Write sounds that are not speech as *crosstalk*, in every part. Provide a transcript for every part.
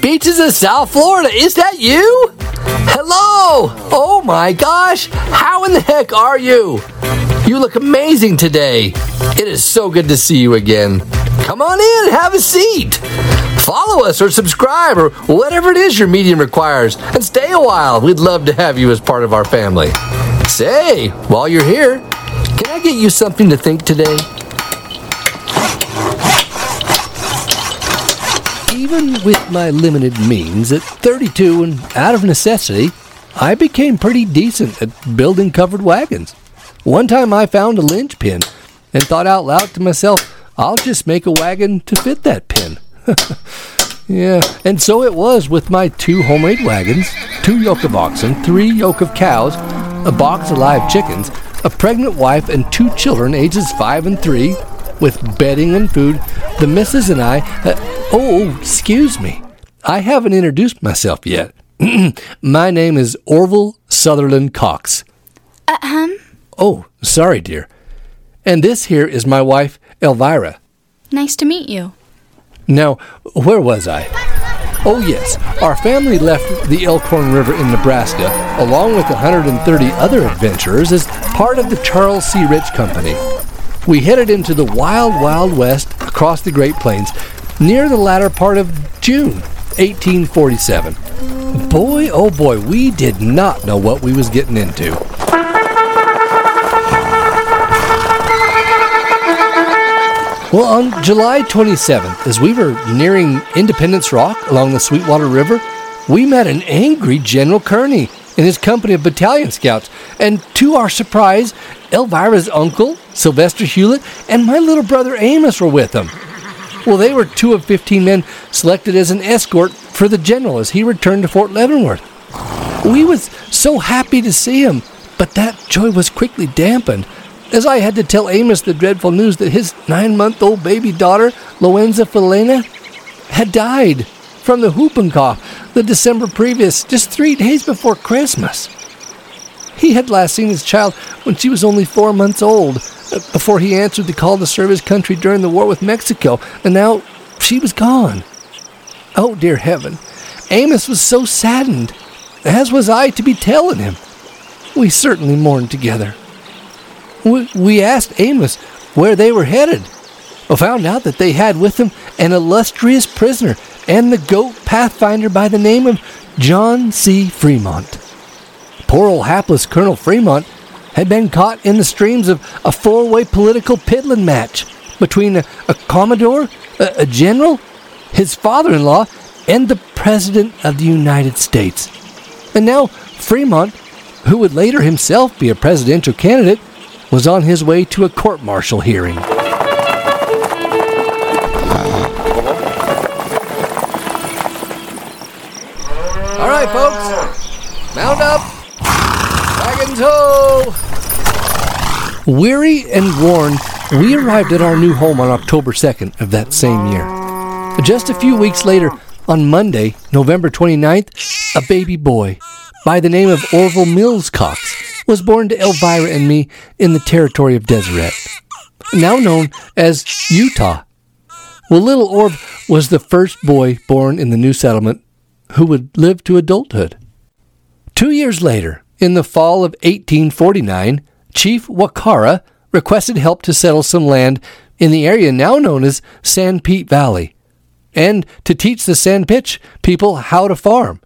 beaches of South Florida. Is that you? Hello! Oh my gosh! How in the heck are you? You look amazing today. It is so good to see you again. Come on in, have a seat. Follow us or subscribe or whatever it is your medium requires and stay a while. We'd love to have you as part of our family. Say, while you're here, can I get you something to think today? Even with my limited means, at 32 and out of necessity, I became pretty decent at building covered wagons. One time I found a linchpin and thought out loud to myself, I'll just make a wagon to fit that pin. *laughs* yeah, and so it was with my two homemade wagons, two yoke of oxen, three yoke of cows, a box of live chickens, a pregnant wife, and two children ages five and three, with bedding and food. The missus and I. Uh, oh, excuse me. I haven't introduced myself yet. *clears throat* my name is Orville Sutherland Cox. Uh, um? Oh, sorry, dear. And this here is my wife, Elvira. Nice to meet you. Now, where was I? Oh, yes, our family left the Elkhorn River in Nebraska, along with 130 other adventurers, as part of the Charles C. Rich Company. We headed into the wild, wild west across the Great Plains near the latter part of June 1847. Boy, oh boy, we did not know what we was getting into. Well, on July 27th, as we were nearing Independence Rock along the Sweetwater River, we met an angry General Kearny and his company of battalion scouts, and to our surprise, Elvira's uncle, Sylvester Hulet, and my little brother Amos were with him. Well, they were two of 15 men selected as an escort for the general as he returned to Fort Leavenworth. We was so happy to see him, but that joy was quickly dampened as I had to tell Amos the dreadful news that his nine month old baby daughter, Loenza Felena, had died from the whooping cough the December previous, just three days before Christmas. He had last seen his child when she was only four months old, uh, before he answered the call to serve his country during the war with Mexico, and now she was gone. Oh, dear heaven. Amos was so saddened, as was I to be telling him. We certainly mourned together we we asked Amos where they were headed. We found out that they had with them an illustrious prisoner and the goat pathfinder by the name of John C. Fremont. Poor old hapless Colonel Fremont had been caught in the streams of a four way political piddling match between a, a commodore, a, a general, his father in law, and the President of the United States. And now Fremont, who would later himself be a presidential candidate, was on his way to a court martial hearing. All right, folks, mount up. Ho! Weary and worn, we arrived at our new home on October 2nd of that same year. Just a few weeks later, on Monday, November 29th, a baby boy by the name of Orville Mills Cox was born to Elvira and me in the territory of Deseret, now known as Utah. Well, little Orv was the first boy born in the new settlement who would live to adulthood. Two years later, in the fall of 1849, Chief Wakara requested help to settle some land in the area now known as Sanpete Valley and to teach the Sanpitch people how to farm.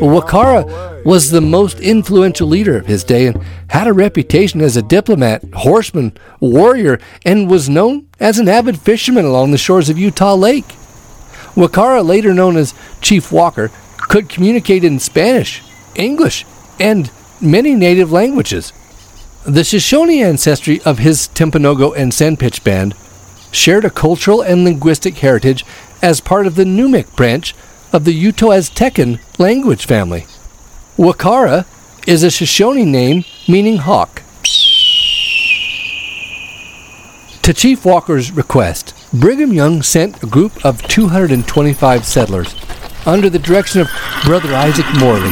Wakara was the most influential leader of his day and had a reputation as a diplomat, horseman, warrior, and was known as an avid fisherman along the shores of Utah Lake. Wakara, later known as Chief Walker, could communicate in Spanish, English, and many native languages. The Shoshone ancestry of his Timpanogos and Sanpitch band shared a cultural and linguistic heritage as part of the Numic branch of the Uto-Aztecan language family. Wakara is a Shoshone name meaning hawk. To Chief Walker's request, Brigham Young sent a group of 225 settlers under the direction of Brother Isaac Morley.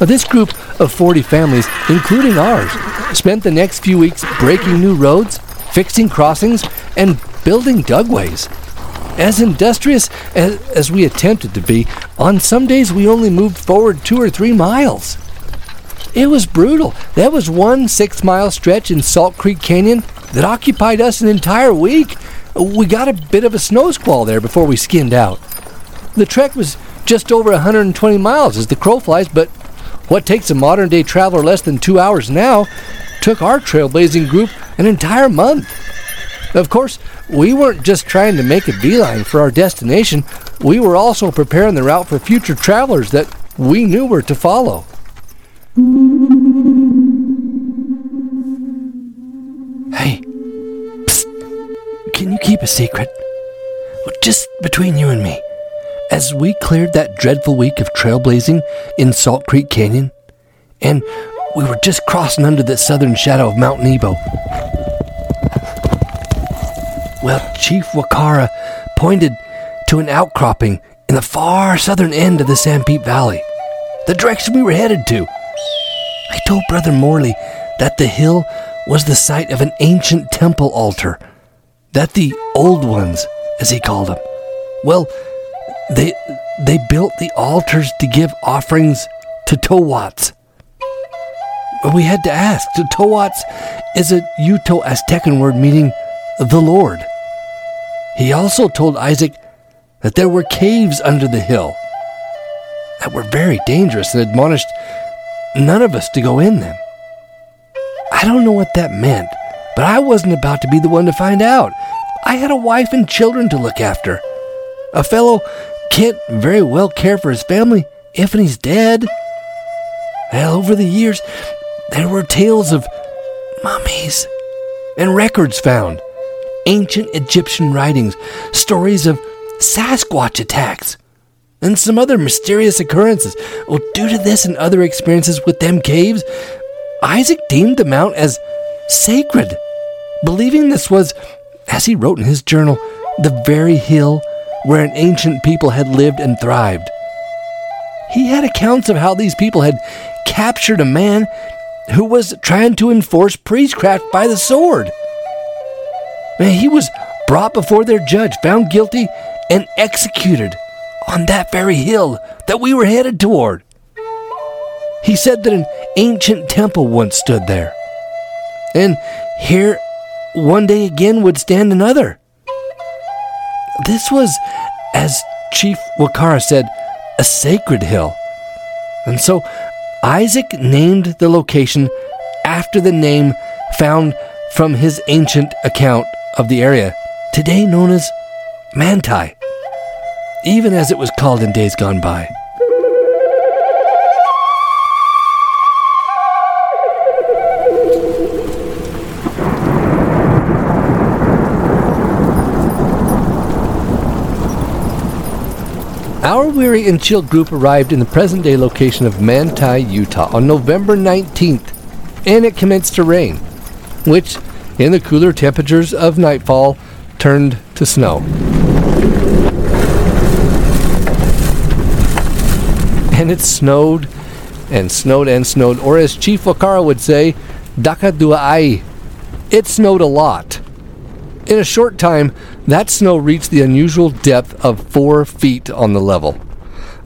This group of 40 families, including ours, spent the next few weeks breaking new roads, fixing crossings, and building dugways. As industrious as, as we attempted to be, on some days we only moved forward two or three miles. It was brutal. That was one six mile stretch in Salt Creek Canyon that occupied us an entire week. We got a bit of a snow squall there before we skinned out. The trek was just over 120 miles as the crow flies, but what takes a modern day traveler less than two hours now took our trailblazing group an entire month. Of course, we weren't just trying to make a beeline for our destination, we were also preparing the route for future travelers that we knew were to follow. Hey, can you keep a secret? Well, Just between you and me. As we cleared that dreadful week of trailblazing in Salt Creek Canyon, and we were just crossing under the southern shadow of Mount Nebo. Well, Chief Wakara pointed to an outcropping in the far southern end of the Sanpete Valley, the direction we were headed to. I told Brother Morley that the hill was the site of an ancient temple altar, that the old ones, as he called them, well, they they built the altars to give offerings to Towats. We had to ask. Towats is a Uto Aztecan word meaning the Lord. He also told Isaac that there were caves under the hill that were very dangerous and admonished none of us to go in them. I don't know what that meant, but I wasn't about to be the one to find out. I had a wife and children to look after. A fellow can't very well care for his family if he's dead. Well, over the years, there were tales of mummies and records found, ancient Egyptian writings, stories of Sasquatch attacks, and some other mysterious occurrences. Well, due to this and other experiences with them caves, Isaac deemed the mount as sacred, believing this was, as he wrote in his journal, the very hill where an ancient people had lived and thrived. He had accounts of how these people had captured a man who was trying to enforce priestcraft by the sword. Man, he was brought before their judge, found guilty, and executed on that very hill that we were headed toward. He said that an ancient temple once stood there. And here, one day again, would stand another. This was, as Chief Wakara said, a sacred hill. And so Isaac named the location after the name found from his ancient account of the area, today known as Manti, even as it was called in days gone by. Our and chilled group arrived in the present day location of Manti, Utah on November 19th, and it commenced to rain, which, in the cooler temperatures of nightfall, turned to snow. And it snowed and snowed and snowed, or as Chief Wakara would say, Daka Duai. It snowed a lot. In a short time, that snow reached the unusual depth of four feet on the level.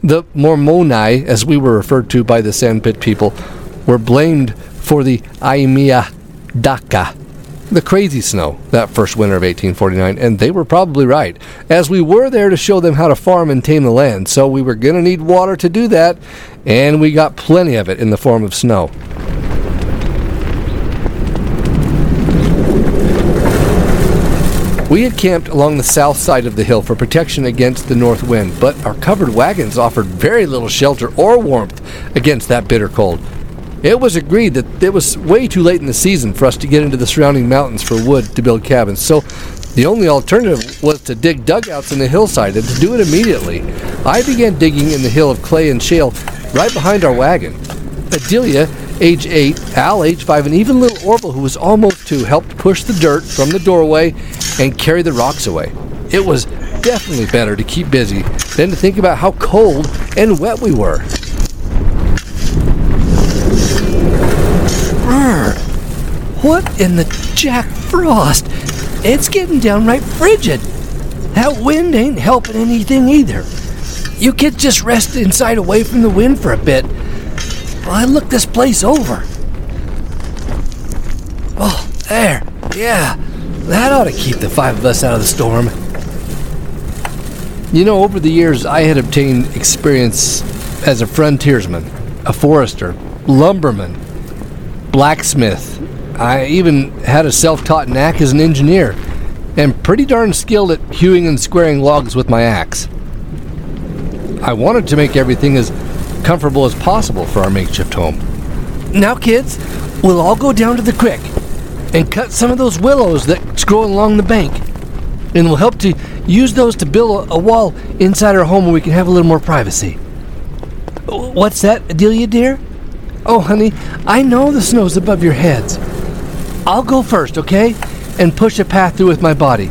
The Mormoni, as we were referred to by the Sanpitch people, were blamed for the Aimia Daka, the crazy snow, that first winter of 1849, and they were probably right, as we were there to show them how to farm and tame the land, so we were going to need water to do that, and we got plenty of it in the form of snow. We had camped along the south side of the hill for protection against the north wind, but our covered wagons offered very little shelter or warmth against that bitter cold. It was agreed that it was way too late in the season for us to get into the surrounding mountains for wood to build cabins, so the only alternative was to dig dugouts in the hillside and to do it immediately. I began digging in the hill of clay and shale right behind our wagon. Adelia, age 8, Al, age 5, and even little Orville, who was almost 2, helped push the dirt from the doorway and carry the rocks away. It was definitely better to keep busy than to think about how cold and wet we were. Brr, what in the Jack Frost it's getting downright frigid. That wind ain't helping anything either. You kids just rest inside away from the wind for a bit. I look this place over. Oh, there. Yeah. That ought to keep the five of us out of the storm. You know, over the years, I had obtained experience as a frontiersman, a forester, lumberman, blacksmith. I even had a self taught knack as an engineer, and pretty darn skilled at hewing and squaring logs with my axe. I wanted to make everything as comfortable as possible for our makeshift home. Now, kids, we'll all go down to the creek and cut some of those willows that's growing along the bank. And we'll help to use those to build a, a wall inside our home where we can have a little more privacy. What's that, Adelia dear? Oh, honey, I know the snow's above your heads. I'll go first, okay? And push a path through with my body.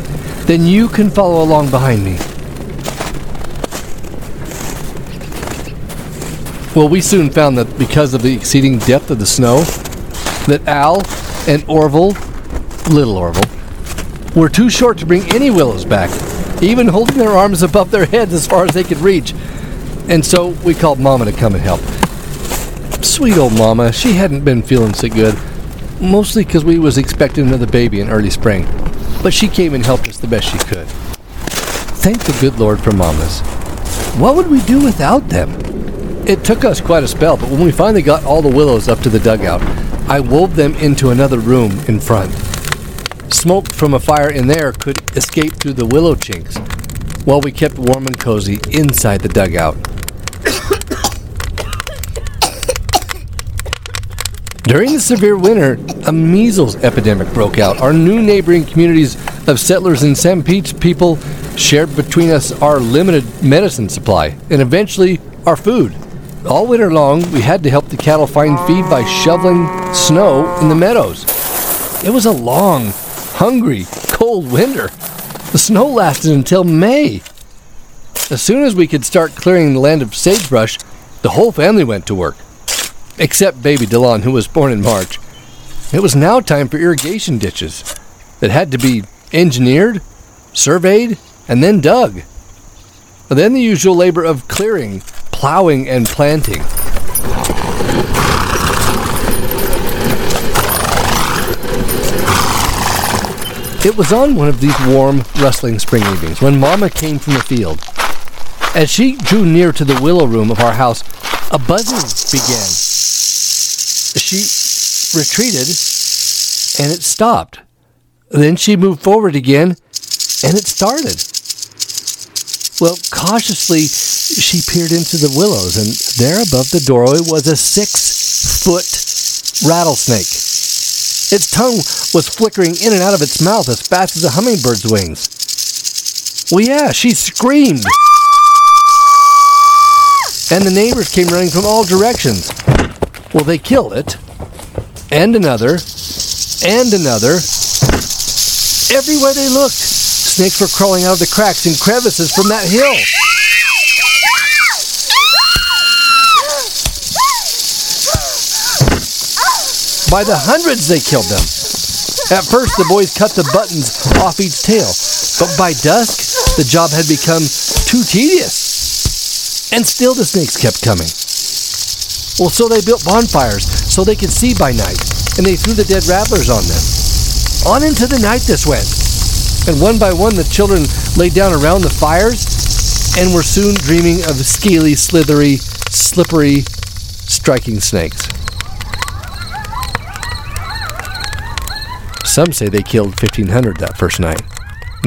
Then you can follow along behind me. Well, we soon found that because of the exceeding depth of the snow, that Al and Orville, little Orville, were too short to bring any willows back, even holding their arms above their heads as far as they could reach. And so we called Mama to come and help. Sweet old Mama, she hadn't been feeling so good, mostly because we was expecting another baby in early spring. But she came and helped us the best she could. Thank the good Lord for Mamas. What would we do without them? It took us quite a spell, but when we finally got all the willows up to the dugout, I wove them into another room in front. Smoke from a fire in there could escape through the willow chinks, while we kept warm and cozy inside the dugout. During the severe winter, a measles epidemic broke out. Our new neighboring communities of settlers and Sanpete's people shared between us our limited medicine supply and eventually our food. All winter long, we had to help the cattle find feed by shoveling snow in the meadows. It was a long, hungry, cold winter. The snow lasted until May. As soon as we could start clearing the land of sagebrush, the whole family went to work. Except baby Delon, who was born in March. It was now time for irrigation ditches that had to be engineered, surveyed, and then dug. Then the usual labor of clearing, plowing, and planting. It was on one of these warm, rustling spring evenings when Mama came from the field. As she drew near to the willow room of our house, a buzzing began. She retreated, and it stopped. Then she moved forward again, and it started. Well, cautiously, she peered into the willows, and there above the doorway was a six foot rattlesnake. Its tongue was flickering in and out of its mouth as fast as a hummingbird's wings. Well, yeah, she screamed. And the neighbors came running from all directions. Well, they killed it, and another, and another. Everywhere they looked, snakes were crawling out of the cracks and crevices from that hill. By the hundreds, they killed them. At first, the boys cut the buttons off each tail, but by dusk, the job had become too tedious. And still, the snakes kept coming. Well, so they built bonfires so they could see by night, and they threw the dead rattlers on them. On into the night this went, and one by one the children lay down around the fires and were soon dreaming of scaly, slithery, slippery, striking snakes. Some say they killed 1,500 that first night.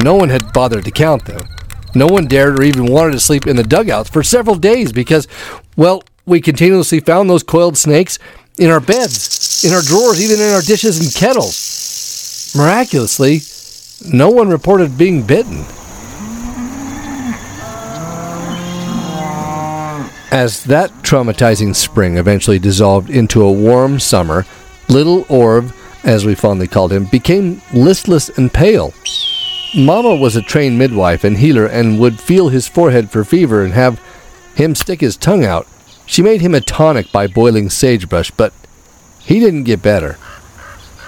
No one had bothered to count, though. No one dared or even wanted to sleep in the dugouts for several days because, well, we continuously found those coiled snakes in our beds, in our drawers, even in our dishes and kettles. Miraculously, no one reported being bitten. As that traumatizing spring eventually dissolved into a warm summer, little Orv, as we fondly called him, became listless and pale. Mama was a trained midwife and healer and would feel his forehead for fever and have him stick his tongue out. She made him a tonic by boiling sagebrush, but he didn't get better.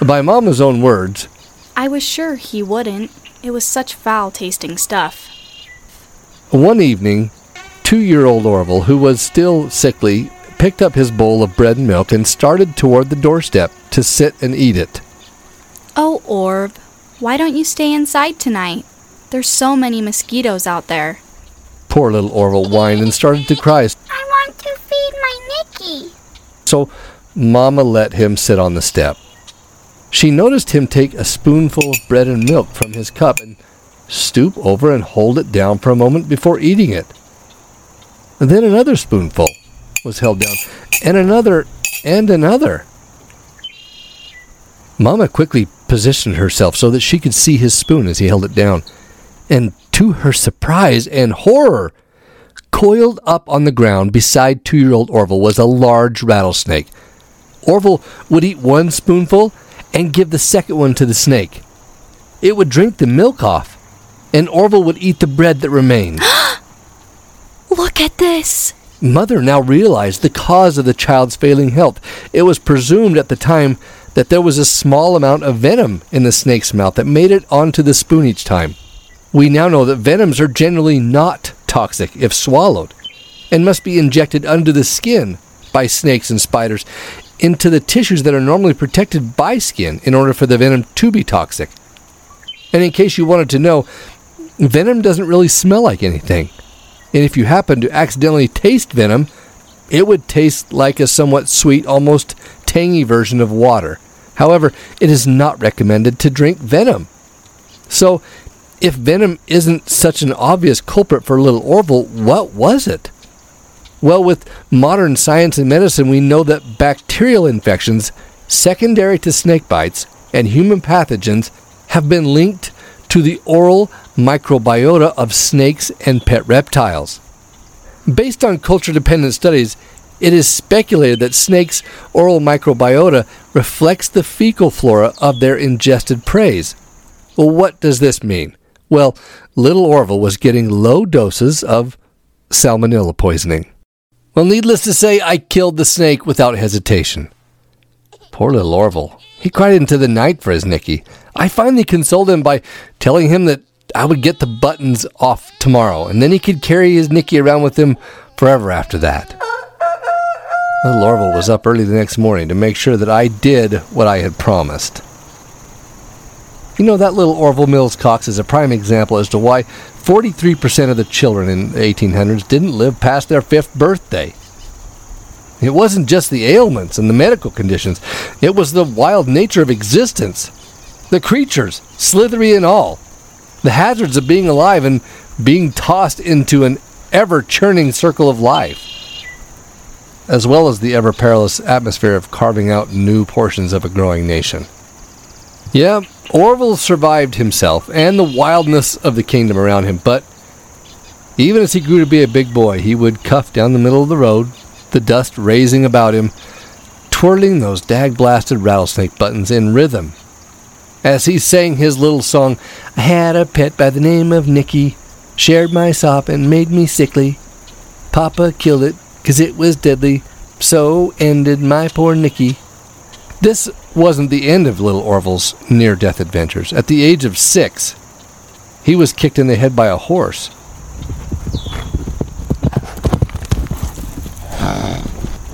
By Mama's own words, I was sure he wouldn't. It was such foul tasting stuff. One evening, two year old Orville, who was still sickly, picked up his bowl of bread and milk and started toward the doorstep to sit and eat it. Oh, Orv, why don't you stay inside tonight? There's so many mosquitoes out there. Poor little Orville whined and started to cry. I want to feed my Nicky. So Mama let him sit on the step. She noticed him take a spoonful of bread and milk from his cup and stoop over and hold it down for a moment before eating it. And then another spoonful was held down, and another, and another. Mama quickly positioned herself so that she could see his spoon as he held it down. And to her surprise and horror, coiled up on the ground beside two year old Orville was a large rattlesnake. Orville would eat one spoonful and give the second one to the snake. It would drink the milk off, and Orville would eat the bread that remained. *gasps* Look at this! Mother now realized the cause of the child's failing health. It was presumed at the time that there was a small amount of venom in the snake's mouth that made it onto the spoon each time. We now know that venoms are generally not toxic if swallowed and must be injected under the skin by snakes and spiders into the tissues that are normally protected by skin in order for the venom to be toxic. And in case you wanted to know, venom doesn't really smell like anything. And if you happen to accidentally taste venom, it would taste like a somewhat sweet, almost tangy version of water. However, it is not recommended to drink venom. So, if venom isn't such an obvious culprit for little Orville, what was it? Well, with modern science and medicine, we know that bacterial infections, secondary to snake bites, and human pathogens have been linked to the oral microbiota of snakes and pet reptiles. Based on culture dependent studies, it is speculated that snakes' oral microbiota reflects the fecal flora of their ingested prey. Well, what does this mean? Well, little Orville was getting low doses of salmonella poisoning. Well, needless to say, I killed the snake without hesitation. Poor little Orville. He cried into the night for his Nicky. I finally consoled him by telling him that I would get the buttons off tomorrow, and then he could carry his Nicky around with him forever after that. Little Orville was up early the next morning to make sure that I did what I had promised. You know, that little Orville Mills Cox is a prime example as to why 43% of the children in the 1800s didn't live past their fifth birthday. It wasn't just the ailments and the medical conditions, it was the wild nature of existence. The creatures, slithery and all. The hazards of being alive and being tossed into an ever churning circle of life as well as the ever perilous atmosphere of carving out new portions of a growing nation. Yeah, Orville survived himself and the wildness of the kingdom around him, but even as he grew to be a big boy, he would cuff down the middle of the road, the dust raising about him, twirling those dag blasted rattlesnake buttons in rhythm. As he sang his little song, I had a pet by the name of Nicky, shared my sop and made me sickly. Papa killed it, 'cause it was deadly. So ended my poor Nicky. This wasn't the end of little Orville's near death adventures. At the age of six, he was kicked in the head by a horse.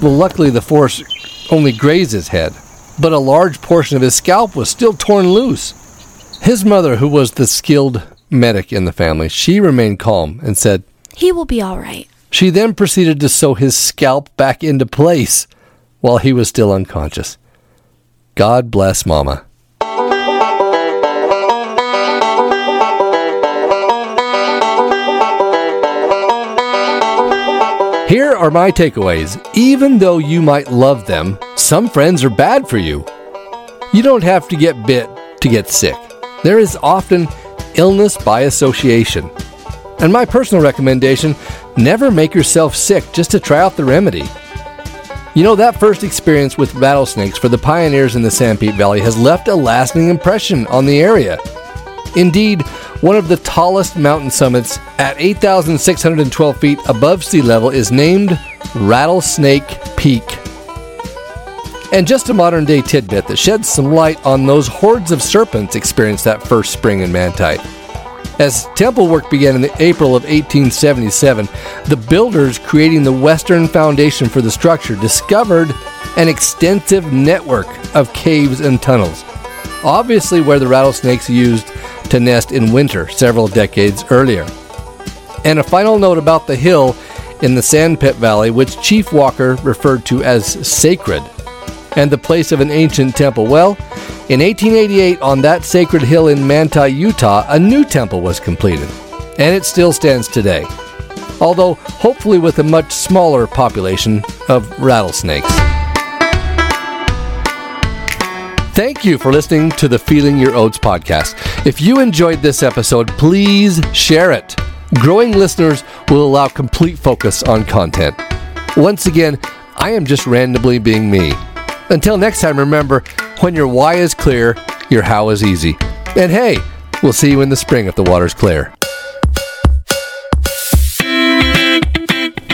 Well, luckily, the force only grazed his head, but a large portion of his scalp was still torn loose. His mother, who was the skilled medic in the family, she remained calm and said, He will be all right. She then proceeded to sew his scalp back into place while he was still unconscious. God bless Mama. Here are my takeaways. Even though you might love them, some friends are bad for you. You don't have to get bit to get sick. There is often illness by association. And my personal recommendation never make yourself sick just to try out the remedy. You know, that first experience with rattlesnakes for the pioneers in the Sanpete Valley has left a lasting impression on the area. Indeed, one of the tallest mountain summits at 8,612 feet above sea level is named Rattlesnake Peak. and just a modern day tidbit that sheds some light on those hordes of serpents experienced that first spring in Mantite. As temple work began in April of 1877, the builders creating the western foundation for the structure discovered an extensive network of caves and tunnels, obviously where the rattlesnakes used to nest in winter several decades earlier. And a final note about the hill in the Sanpete Valley, which Chief Walker referred to as sacred and the place of an ancient temple. Well, in 1888, on that sacred hill in Manti, Utah, a new temple was completed, and it still stands today, although hopefully with a much smaller population of rattlesnakes. Thank you for listening to the Feeling Your Oats podcast. If you enjoyed this episode, please share it. Growing listeners will allow complete focus on content. Once again, I am just randomly being me. Until next time, remember when your why is clear, your how is easy. And hey, we'll see you in the spring if the water's clear.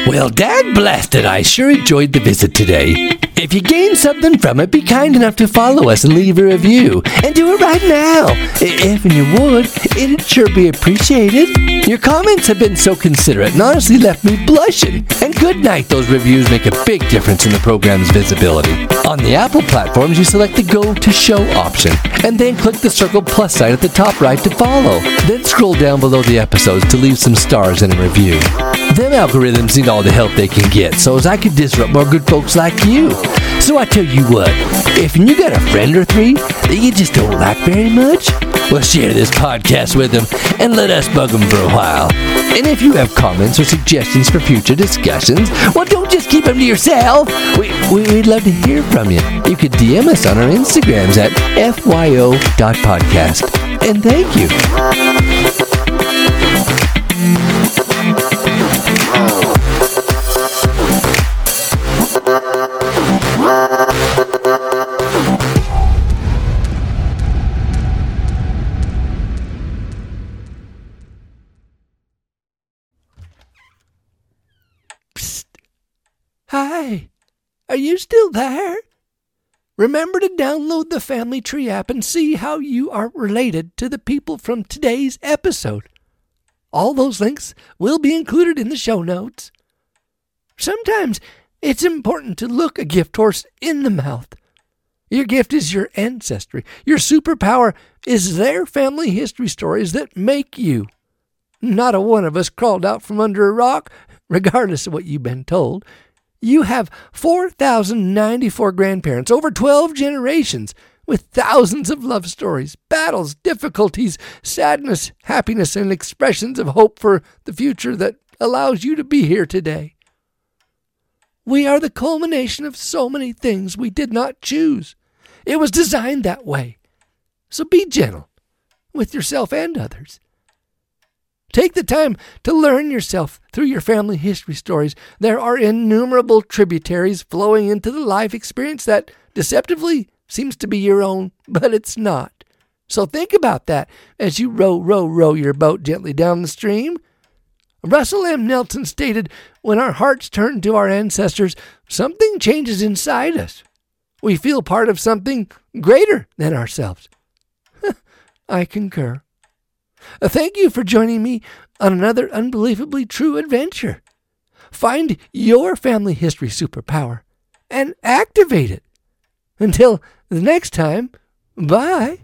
Well, dad blasted, I sure enjoyed the visit today. If you gained something from it, be kind enough to follow us and leave a review. And do it right now. If you would, it'd sure be appreciated. Your comments have been so considerate and honestly left me blushing. Good night, those reviews make a big difference in the program's visibility. On the Apple platforms, you select the Go to Show option, and then click the circle plus sign at the top right to follow. Then scroll down below the episodes to leave some stars and a review. Them algorithms need all the help they can get so as I can disrupt more good folks like you. So I tell you what, if you got a friend or three that you just don't like very much, well, share this podcast with them and let us bug them for a while. And if you have comments or suggestions for future discussions, well, don't just keep them to yourself. We, we, would love to hear from you. You could DM us on our Instagrams at fyo.podcast. And thank you. You still there? Remember to download the Family Tree app and see how you are related to the people from today's episode. All those links will be included in the show notes. Sometimes it's important to look a gift horse in the mouth. Your gift is your ancestry. Your superpower is their family history stories that make you. Not a one of us crawled out from under a rock, regardless of what you've been told. You have 4,094 grandparents, over 12 generations, with thousands of love stories, battles, difficulties, sadness, happiness, and expressions of hope for the future that allows you to be here today. We are the culmination of so many things we did not choose. It was designed that way. So be gentle with yourself and others. Take the time to learn yourself through your family history stories. There are innumerable tributaries flowing into the life experience that deceptively seems to be your own, but it's not. So think about that as you row, row, row your boat gently down the stream. Russell M. Nelson stated, When our hearts turn to our ancestors, something changes inside us. We feel part of something greater than ourselves. *laughs* I concur. Uh, thank you for joining me on another unbelievably true adventure. Find your family history superpower and activate it. Until the next time, bye.